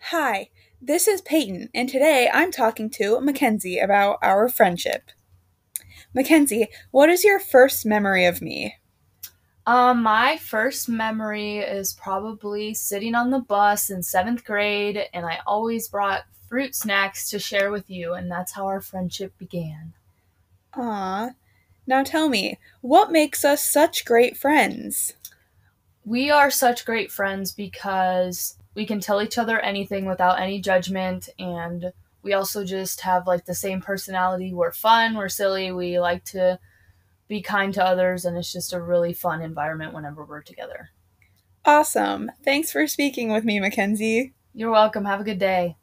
Hi, this is Peyton, and today I'm talking to Makenzie about our friendship. Makenzie, what is your first memory of me? Um, my first memory is probably sitting on the bus in seventh grade, and I always brought fruit snacks to share with you, and that's how our friendship began. Ah, Now tell me, what makes us such great friends? We are such great friends because we can tell each other anything without any judgment, and we also just have like the same personality. We're fun, we're silly, we like to be kind to others, and it's just a really fun environment whenever we're together. Awesome. Thanks for speaking with me, Makenzie. You're welcome. Have a good day.